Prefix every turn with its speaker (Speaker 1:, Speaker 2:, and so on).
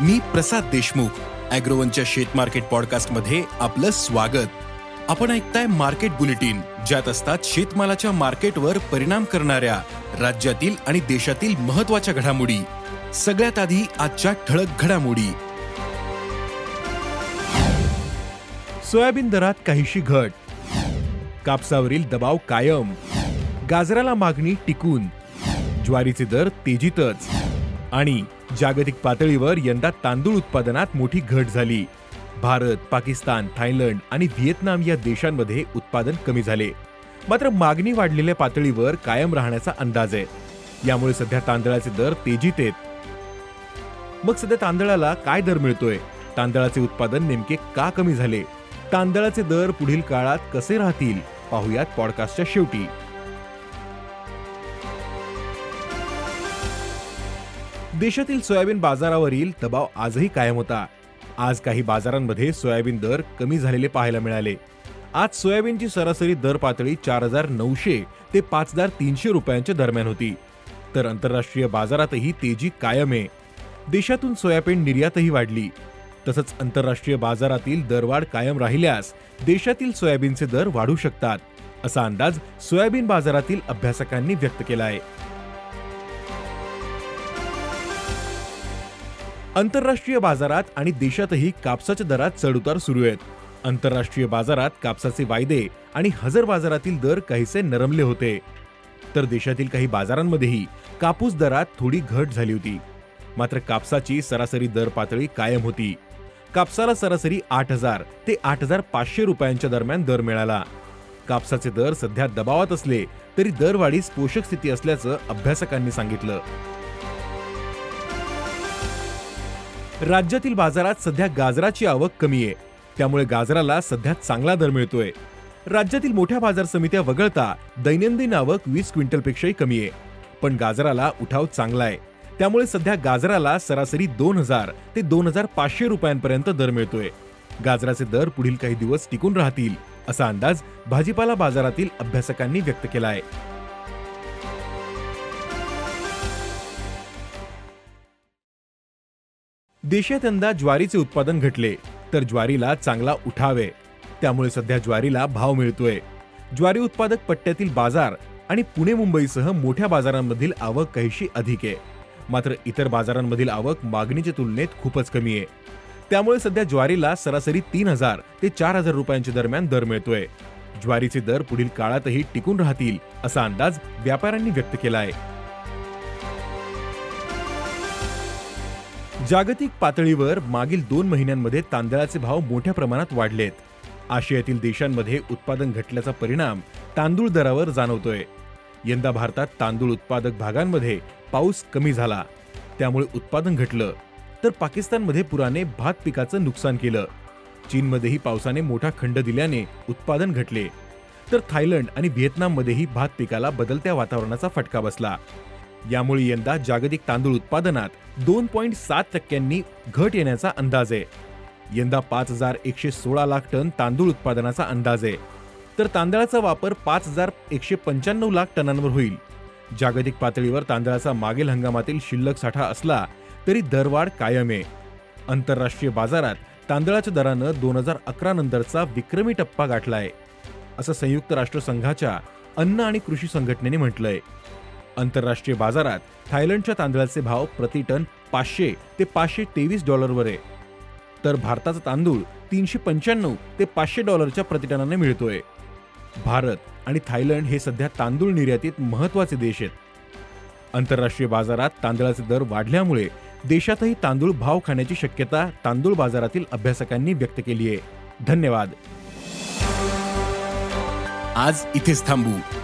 Speaker 1: मी प्रसाद देशमुख अॅग्रोवनच्या शेत मार्केट पॉडकास्टमध्ये आपलं स्वागत. आपण ऐकताय मार्केट बुलेटिन ज्यात असतात शेतमालाच्या मार्केटवर परिणाम करणाऱ्या राज्यातील आणि देशातील महत्त्वाच्या घडामोडी. सगळ्यात आधी आजच्या ठळक घडामोडी. सोयाबीन दरात काहीशी घट. कापसावरील दबाव कायम. गाजराला मागणी टिकून. ज्वारीचे दर तेजीतच. आणि जागतिक पातळीवर यंदा तांदूळ उत्पादनात मोठी घट झाली. भारत पाकिस्तान थायलंड आणि व्हिएतनाम या देशांमध्ये उत्पादन कमी झाले. मात्र मागणी वाढलेल्या पातळीवर कायम राहण्याचा अंदाज आहे. यामुळे सध्या तांदळाचे दर तेजीत आहेत. मग सध्या तांदळाला काय दर मिळतोय? तांदळाचे उत्पादन नेमके का कमी झाले? तांदळाचे दर पुढील काळात कसे राहतील? पाहुयात पॉडकास्टच्या शेवटी. देशातील सोयाबीन बाजारावरील दबाव आजही कायम होता. आज काही बाजारांमध्ये सोयाबीन दर कमी झालेले पाहायला मिळाले. आज सोयाबीनची सरासरी दर पातळी चार हजार नऊशे ते पाच हजार तीनशे रुपयांच्या दरम्यान होती. तर आंतरराष्ट्रीय बाजारातही तेजी कायम आहे. देशातून सोयाबीन निर्यातही वाढली. तसंच आंतरराष्ट्रीय बाजारातील दरवाढ कायम राहिल्यास देशातील सोयाबीनचे दर वाढू शकतात असा अंदाज सोयाबीन बाजारातील अभ्यासकांनी व्यक्त केला आहे. आंतरराष्ट्रीय बाजारात आणि देशातही कापसाच्या दरात चढउतार सुरू आहेत. आंतरराष्ट्रीय बाजारात कापसाचे वायदे आणि हजर बाजारातील दर काहीसे नरमले होते. तर देशातील काही बाजारांमध्येही कापूस दरात थोडी घट झाली होती. मात्र कापसाची सरासरी दर पातळी कायम होती. कापसाला सरासरी आठ हजार ते आठ हजार पाचशे रुपयांच्या दरम्यान दर मिळाला. कापसाचे दर सध्या दबावात असले तरी दरवाढीस पोषक स्थिती असल्याचं अभ्यासकांनी सांगितलं. राज्यातील बाजारात सध्या गाजराची आवक कमी आहे. त्यामुळे गाजराला सध्या चांगला दर मिळतोय. राज्यातील मोठ्या बाजार समित्या वगळता दैनंदिन आवक वीस क्विंटलपेक्षाही कमी आहे. पण गाजराला उठाव चांगला आहे. त्यामुळे सध्या गाजराला सरासरी दोन हजार ते दोन हजार पाचशे रुपयांपर्यंत दर मिळतोय. गाजराचे दर पुढील काही दिवस टिकून राहतील असा अंदाज भाजीपाला बाजारातील अभ्यासकांनी व्यक्त केला आहे. देशात यंदा ज्वारीचे उत्पादन घटले तर ज्वारीला चांगला उठावे. त्यामुळे सध्या ज्वारीला भाव मिळतोय. ज्वारी उत्पादक पट्ट्यातील बाजार आणि पुणे मुंबईसह मोठ्या बाजारांमधील आवक काहीशी अधिक आहे. मात्र इतर बाजारांमधील आवक मागणीच्या तुलनेत खूपच कमी आहे. त्यामुळे सध्या ज्वारीला सरासरी तीन हजार ते चार हजार रुपयांच्या दरम्यान दर मिळतोय. ज्वारीचे दर पुढील काळातही टिकून राहतील असा अंदाज व्यापाऱ्यांनी व्यक्त केला आहे. जागतिक पातळीवर मागील दोन महिन्यांमध्ये तांदळाचे भाव मोठ्या प्रमाणात वाढलेत. आशियातील देशांमध्ये उत्पादन घटल्याचा परिणाम तांदूळ दरावर जाणवतोय. यंदा भारतात तांदूळ उत्पादक भागांमध्ये पाऊस कमी झाला. त्यामुळे उत्पादन घटलं. तर पाकिस्तानमध्ये पुराने भात पिकाचं नुकसान केलं. चीनमध्येही पावसाने मोठा खंड दिल्याने उत्पादन घटले. तर थायलंड आणि व्हिएतनाममध्येही भात पिकाला बदलत्या वातावरणाचा फटका बसला. यामुळे यंदा जागतिक तांदूळ उत्पादनात दोन पॉईंट सात टक्क्यांनी घट येण्याचा अंदाज आहे. यंदा पाच हजार एकशे सोळा लाख टन तांदूळ उत्पादनाचा अंदाज आहे. तर तांदळाचा वापर पाच हजार एकशे पंच्याण्णव लाख टनांवर होईल. जागतिक पातळीवर तांदळाचा मागील हंगामातील शिल्लक साठा असला तरी दरवाढ कायम आहे. आंतरराष्ट्रीय बाजारात तांदळाच्या दरानं दोन हजार अकरा नंतरचा विक्रमी टप्पा गाठला आहे असं संयुक्त राष्ट्र संघाच्या अन्न आणि कृषी संघटनेने म्हटलंय. आंतरराष्ट्रीय बाजारात थायलंडच्या तांदळाचे भाव प्रति टन पाचशे ते पाचशे तेवीस डॉलरवर आहे. तर भारताचा तांदूळ तीनशे पंच्याण्णव ते पाचशे डॉलरच्या प्रतिटनाने मिळतोय. भारत आणि थायलंड हे सध्या तांदूळ निर्यातीत महत्त्वाचे देश आहेत. आंतरराष्ट्रीय बाजारात तांदळाचे दर वाढल्यामुळे देशातही तांदूळ भाव खाण्याची शक्यता तांदूळ बाजारातील अभ्यासकांनी व्यक्त केली आहे. धन्यवाद. आज इथेच थांबू.